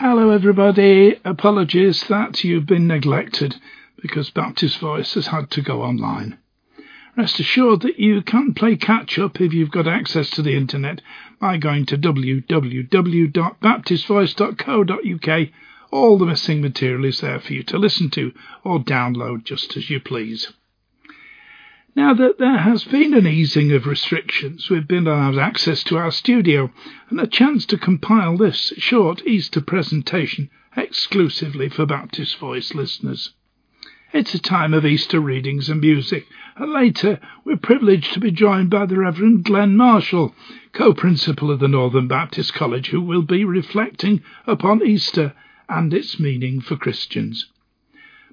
Hello, everybody. Apologies that you've been neglected because Baptist Voice has had to go online. Rest assured that you can play catch up if you've got access to the internet by going to www.baptistvoice.co.uk. All the missing material is there for you to listen to or download just as you please. Now that there has been an easing of restrictions, we've been allowed access to our studio and a chance to compile this short Easter presentation exclusively for Baptist Voice listeners. It's a time of Easter readings and music, and later we're privileged to be joined by the Reverend Glenn Marshall, co-principal of the Northern Baptist College, who will be reflecting upon Easter and its meaning for Christians.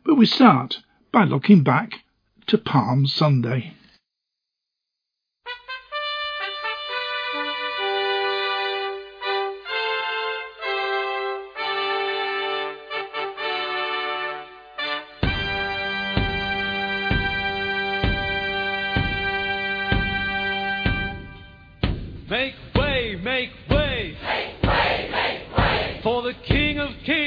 But we start by looking back to Palm Sunday. Make way, make way. Make way, make way. For the King of Kings.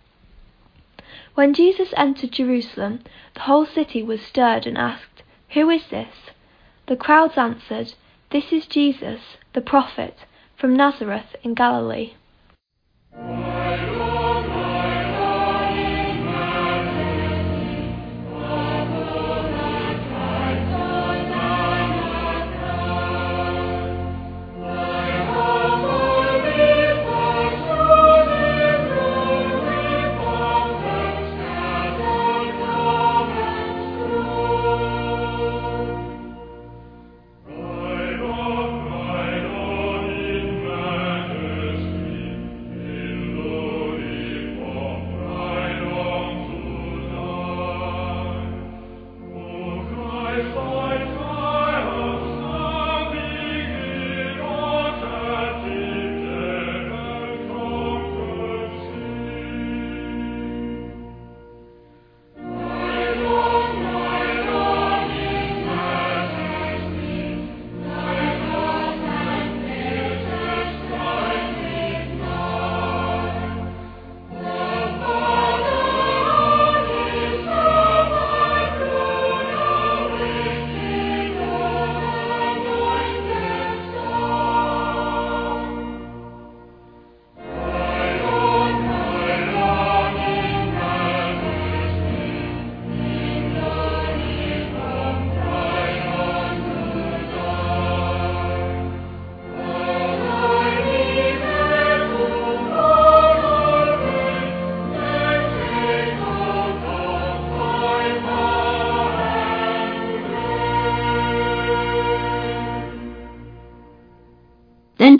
When Jesus entered Jerusalem, the whole city was stirred and asked, Who is this? The crowds answered, This is Jesus, the prophet, from Nazareth in Galilee.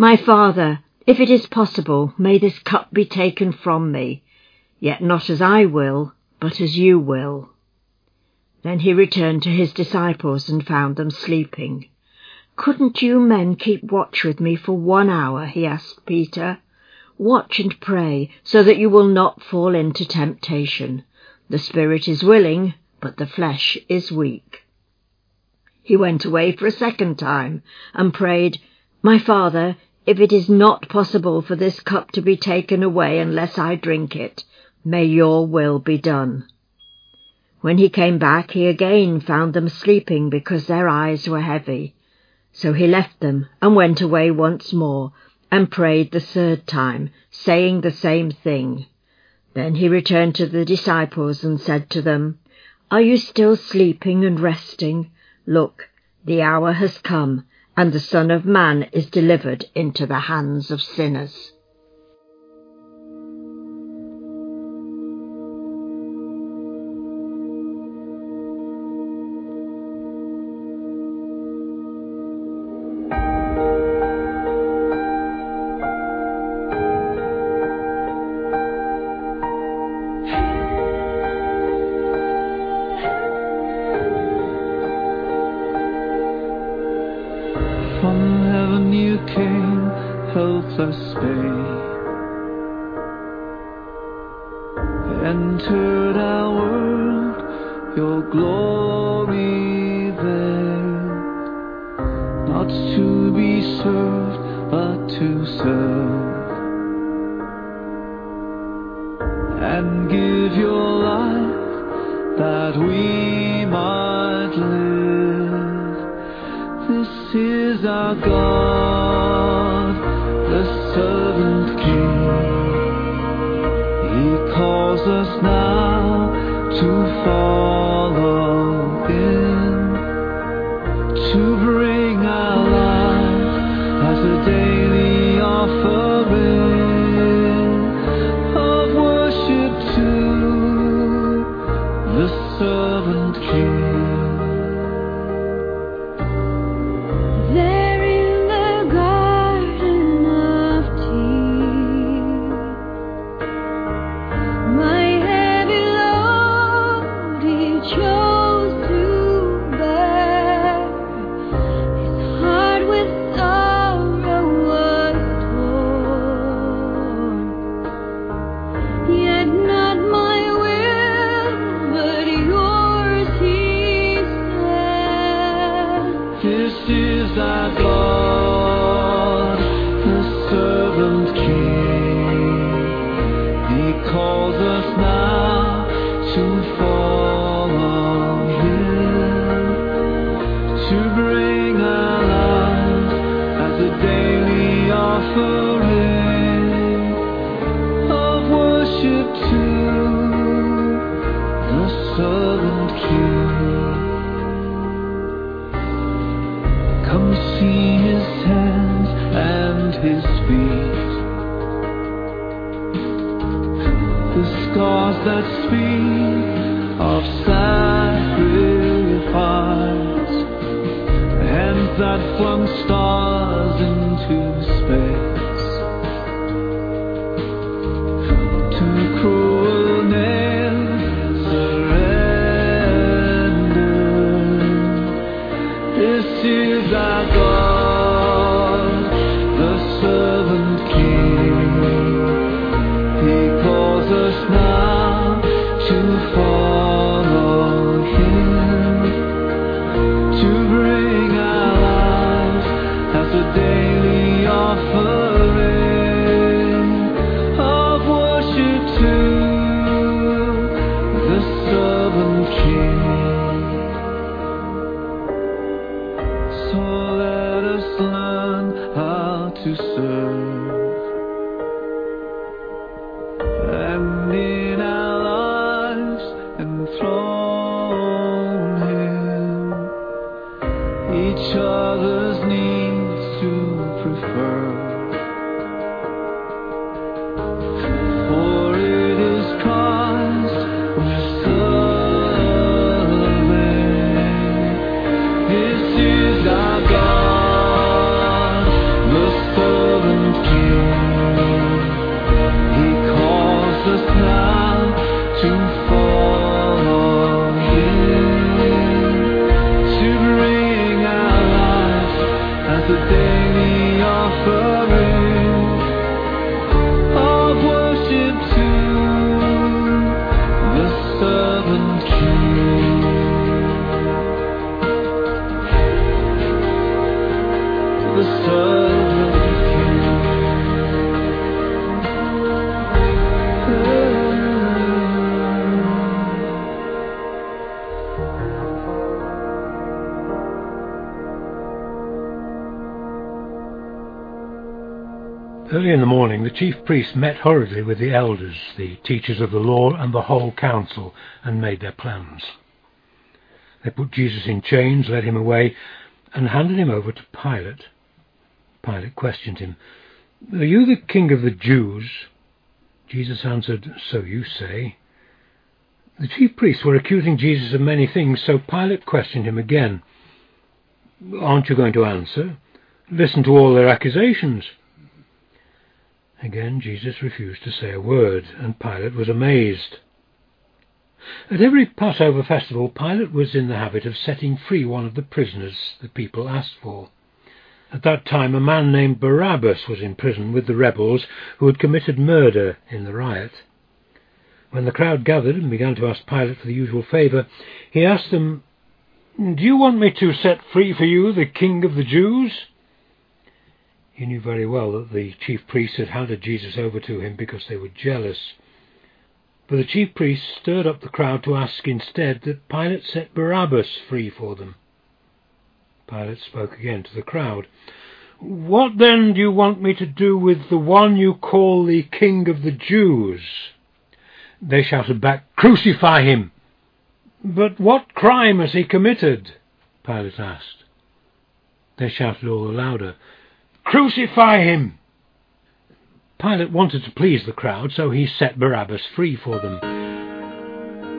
My Father, if it is possible, may this cup be taken from me, yet not as I will, but as you will. Then he returned to his disciples and found them sleeping. Couldn't you men keep watch with me for one hour? he asked Peter. Watch and pray, so that you will not fall into temptation. The spirit is willing, but the flesh is weak. He went away for a second time and prayed, My Father, if it is not possible for this cup to be taken away unless I drink it, may your will be done. When he came back, he again found them sleeping because their eyes were heavy. So he left them and went away once more and prayed the third time, saying the same thing. Then he returned to the disciples and said to them, Are you still sleeping and resting? Look, the hour has come, and the Son of Man is delivered into the hands of sinners. You came, helpless babe. Entered our world, your glory there. Not to be served, but to serve. And give your life that we might live. This is our God, us now speak of sacrifice, hands that flung stars into the chief priests met hurriedly with the elders, the teachers of the law, and the whole council, and made their plans. They put Jesus in chains, led him away, and handed him over to Pilate. Pilate questioned him, Are you the king of the Jews? Jesus answered, So you say. The chief priests were accusing Jesus of many things, so Pilate questioned him again. Aren't you going to answer? Listen to all their accusations. Again Jesus refused to say a word, and Pilate was amazed. At every Passover festival, Pilate was in the habit of setting free one of the prisoners the people asked for. At that time, a man named Barabbas was in prison with the rebels who had committed murder in the riot. When the crowd gathered and began to ask Pilate for the usual favour, he asked them, Do you want me to set free for you the king of the Jews? He knew very well that the chief priests had handed Jesus over to him because they were jealous. But the chief priests stirred up the crowd to ask instead that Pilate set Barabbas free for them. Pilate spoke again to the crowd. What then do you want me to do with the one you call the King of the Jews? They shouted back, Crucify him! But what crime has he committed? Pilate asked. They shouted all the louder, Crucify him! Pilate wanted to please the crowd, so he set Barabbas free for them.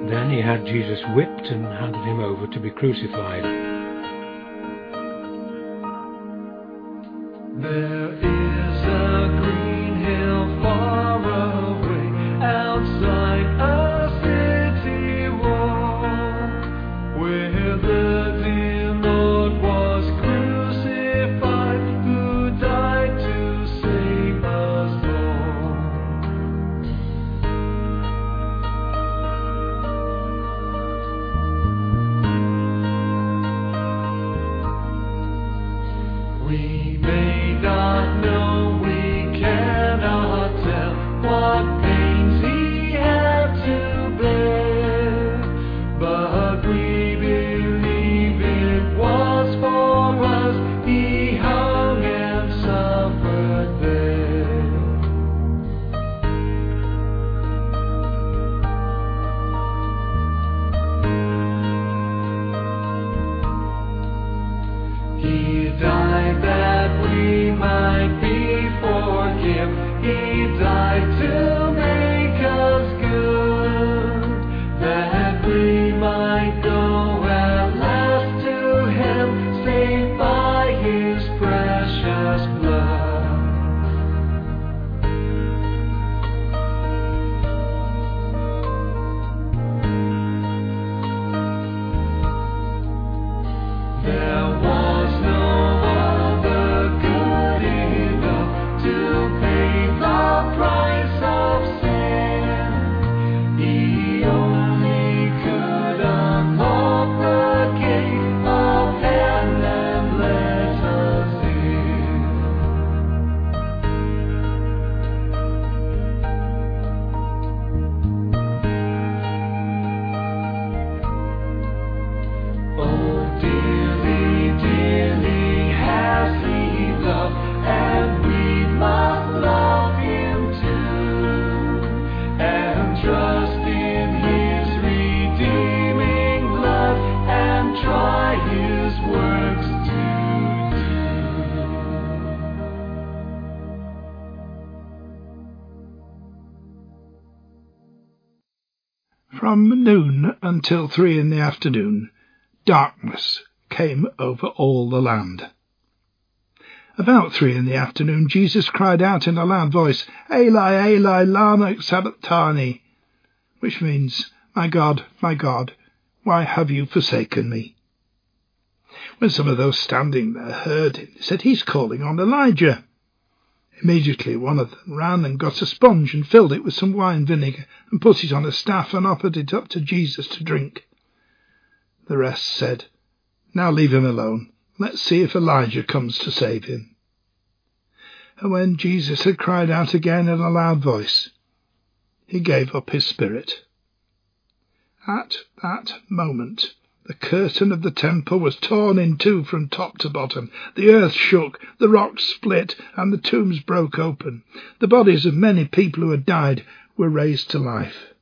Then he had Jesus whipped and handed him over to be crucified. There until three in the afternoon, darkness came over all the land. About three in the afternoon, Jesus cried out in a loud voice, Eli, Eli, lama sabachthani, which means, My God, my God, why have you forsaken me? When some of those standing there heard him, they said, He's calling on Elijah. Immediately one of them ran and got a sponge and filled it with some wine vinegar and put it on a staff and offered it up to Jesus to drink. The rest said, Now leave him alone. Let's see if Elijah comes to save him. And when Jesus had cried out again in a loud voice, he gave up his spirit. At that moment, the curtain of the temple was torn in two from top to bottom. The earth shook, the rocks split, and the tombs broke open. The bodies of many people who had died were raised to life.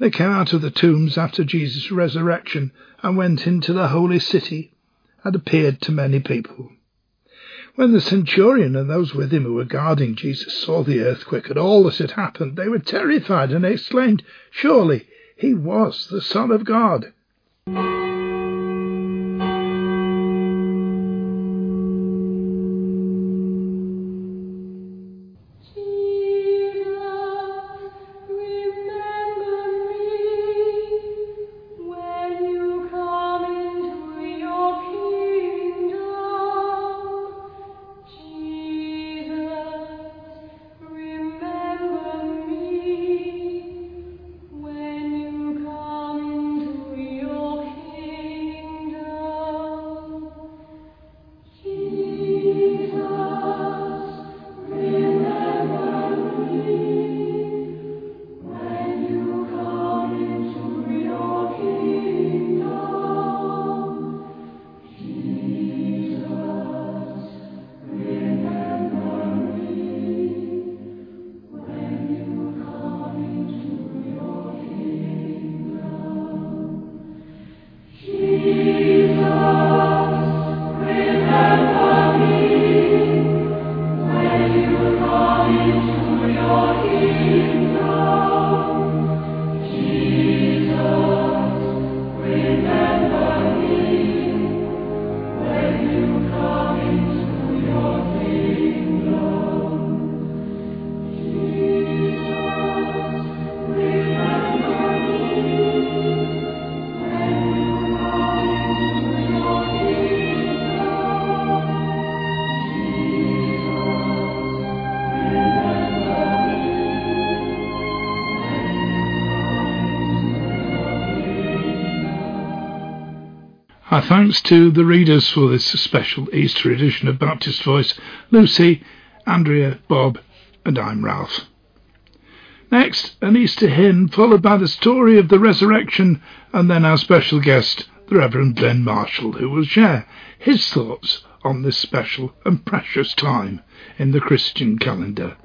They came out of the tombs after Jesus' resurrection and went into the holy city and appeared to many people. When the centurion and those with him who were guarding Jesus saw the earthquake and all that had happened, they were terrified and exclaimed, Surely he was the Son of God. Thanks to the readers for this special Easter edition of Baptist Voice Lucy, Andrea, Bob, and I'm Ralph. Next, an Easter hymn followed by the story of the resurrection, and then our special guest, the Reverend Glenn Marshall, who will share his thoughts on this special and precious time in the Christian calendar.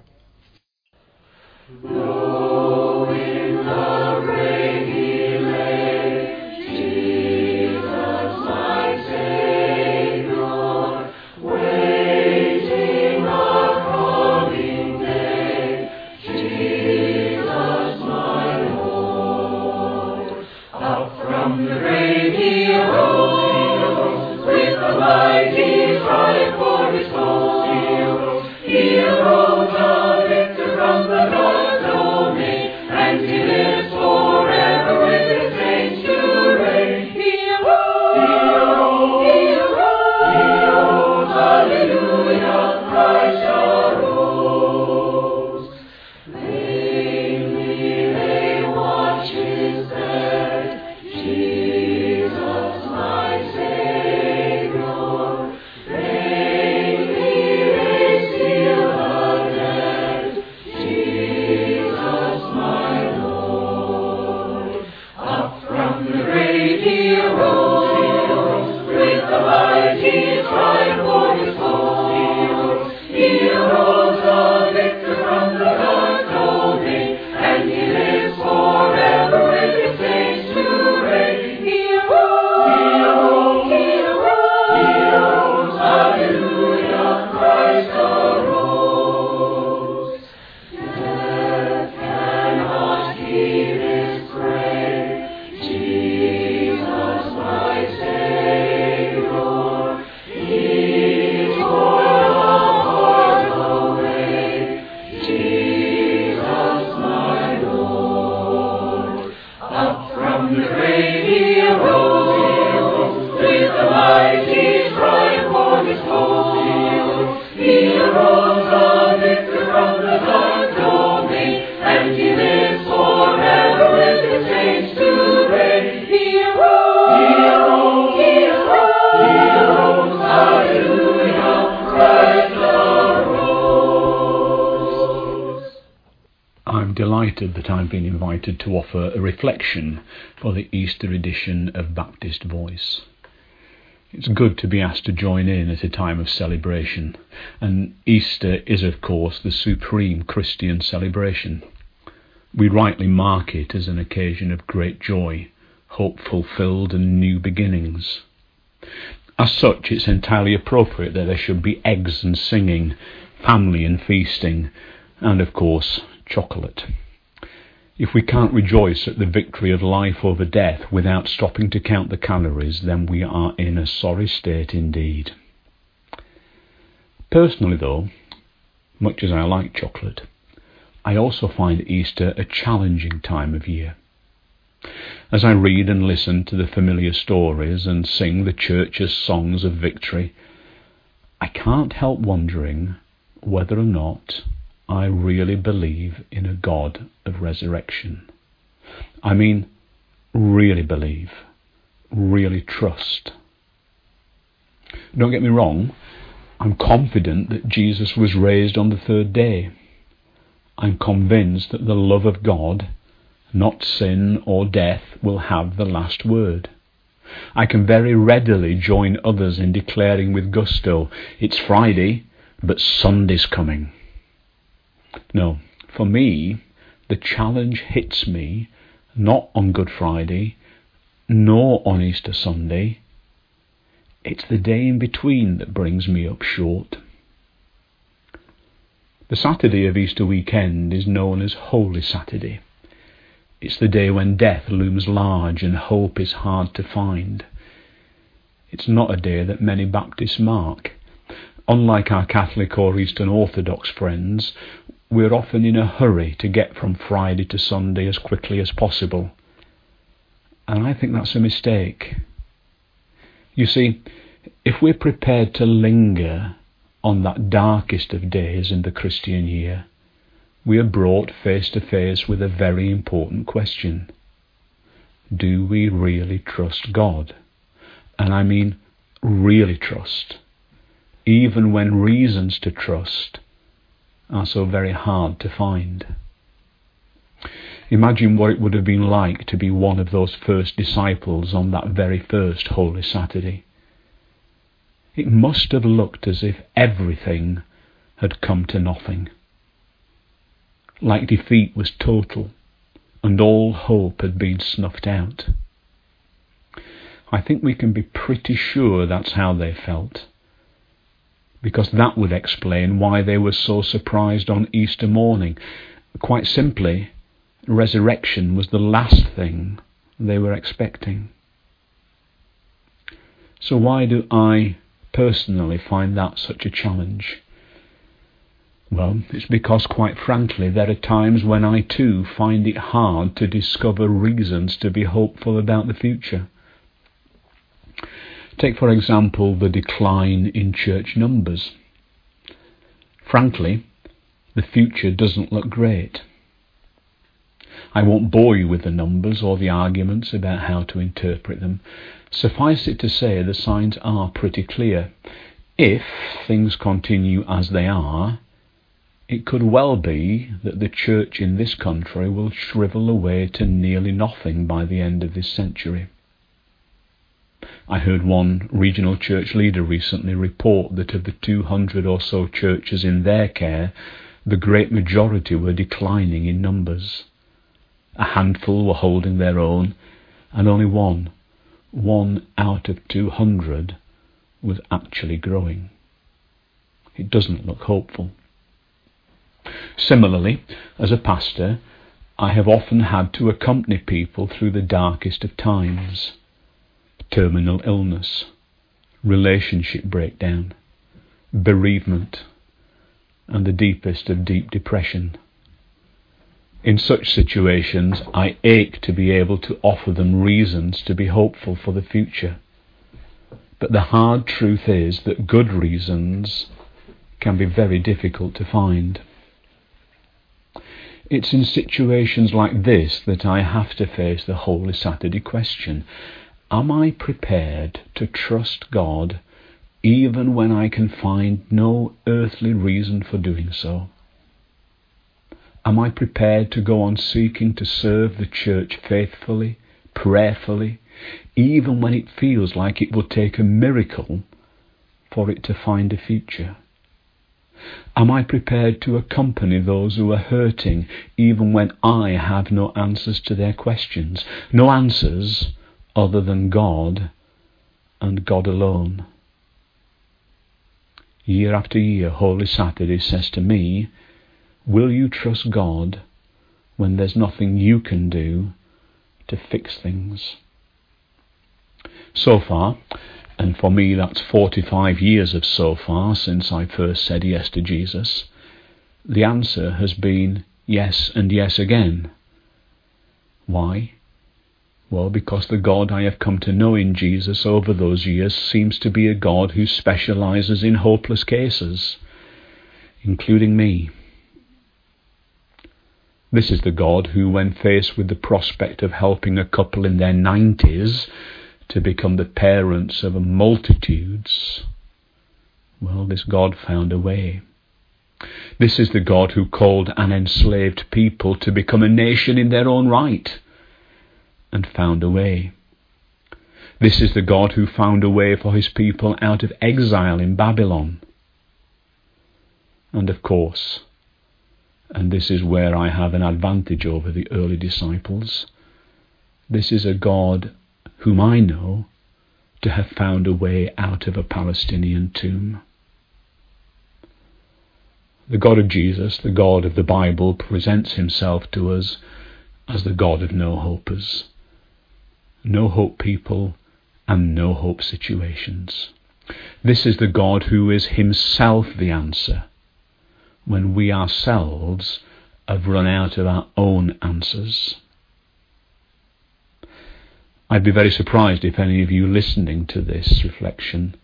To offer a reflection for the Easter edition of Baptist Voice. It's good to be asked to join in at a time of celebration, and Easter is, of course, the supreme Christian celebration. We rightly mark it as an occasion of great joy, hope fulfilled, and new beginnings. As such, it's entirely appropriate that there should be eggs and singing, family and feasting, and, of course, chocolate. If we can't rejoice at the victory of life over death without stopping to count the calories, then we are in a sorry state indeed. Personally, though, much as I like chocolate, I also find Easter a challenging time of year. As I read and listen to the familiar stories and sing the church's songs of victory, I can't help wondering whether or not I really believe in a God of resurrection. I mean, really believe, really trust. Don't get me wrong, I'm confident that Jesus was raised on the third day. I'm convinced that the love of God, not sin or death, will have the last word. I can very readily join others in declaring with gusto, it's Friday, but Sunday's coming. No, for me, the challenge hits me not on Good Friday, nor on Easter Sunday. It's the day in between that brings me up short. The Saturday of Easter weekend is known as Holy Saturday. It's the day when death looms large and hope is hard to find. It's not a day that many Baptists mark. Unlike our Catholic or Eastern Orthodox friends, we're often in a hurry to get from Friday to Sunday as quickly as possible. And I think that's a mistake. You see, if we're prepared to linger on that darkest of days in the Christian year, we are brought face to face with a very important question. Do we really trust God? And I mean really trust, even when reasons to trust are so very hard to find. Imagine what it would have been like to be one of those first disciples on that very first Holy Saturday. It must have looked as if everything had come to nothing, like defeat was total and all hope had been snuffed out. I think we can be pretty sure that's how they felt because that would explain why they were so surprised on Easter morning. Quite simply, resurrection was the last thing they were expecting. So, why do I personally find that such a challenge? Well, it's because, quite frankly, there are times when I too find it hard to discover reasons to be hopeful about the future. Take, for example, the decline in church numbers. Frankly, the future doesn't look great. I won't bore you with the numbers or the arguments about how to interpret them. Suffice it to say, the signs are pretty clear. If things continue as they are, it could well be that the church in this country will shrivel away to nearly nothing by the end of this century. I heard one regional church leader recently report that of the 200 or so churches in their care, the great majority were declining in numbers. A handful were holding their own, and only one, one out of 200, was actually growing. It doesn't look hopeful. Similarly, as a pastor, I have often had to accompany people through the darkest of times terminal illness, relationship breakdown, bereavement, and the deepest of deep depression. In such situations, I ache to be able to offer them reasons to be hopeful for the future. But the hard truth is that good reasons can be very difficult to find. It's in situations like this that I have to face the Holy Saturday question Am I prepared to trust God even when I can find no earthly reason for doing so? Am I prepared to go on seeking to serve the church faithfully, prayerfully, even when it feels like it will take a miracle for it to find a future? Am I prepared to accompany those who are hurting even when I have no answers to their questions? No answers other than God and God alone. Year after year, Holy Saturday says to me, Will you trust God when there's nothing you can do to fix things? So far, and for me, that's 45 years of so far since I first said yes to Jesus. The answer has been yes and yes again. Why? Well, because the God I have come to know in Jesus over those years seems to be a God who specializes in hopeless cases, including me. This is the God who, when faced with the prospect of helping a couple in their 90s, to become the parents of multitudes, well, this God found a way. This is the God who called an enslaved people to become a nation in their own right and found a way. This is the God who found a way for his people out of exile in Babylon. And of course, and this is where I have an advantage over the early disciples, this is a God whom I know to have found a way out of a Palestinian tomb. The God of Jesus, the God of the Bible, presents himself to us as the God of no hopers, no hope people, and no hope situations. This is the God who is himself the answer when we ourselves have run out of our own answers. I'd be very surprised if any of you listening to this reflection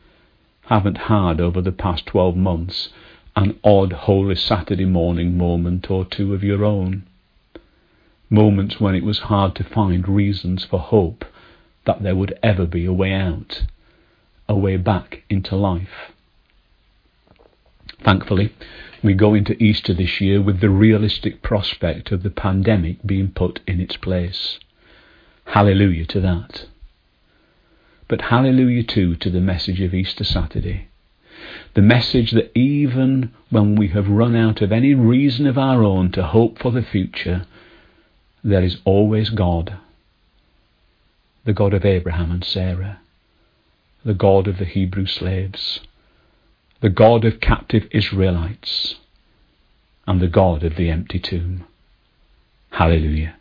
haven't had over the past 12 months an odd Holy Saturday morning moment or two of your own. Moments when it was hard to find reasons for hope that there would ever be a way out, a way back into life. Thankfully, we go into Easter this year with the realistic prospect of the pandemic being put in its place. Hallelujah to that. But hallelujah too to the message of Easter Saturday. The message that even when we have run out of any reason of our own to hope for the future, there is always God. The God of Abraham and Sarah, the God of the Hebrew slaves, the God of captive Israelites, and the God of the empty tomb. Hallelujah.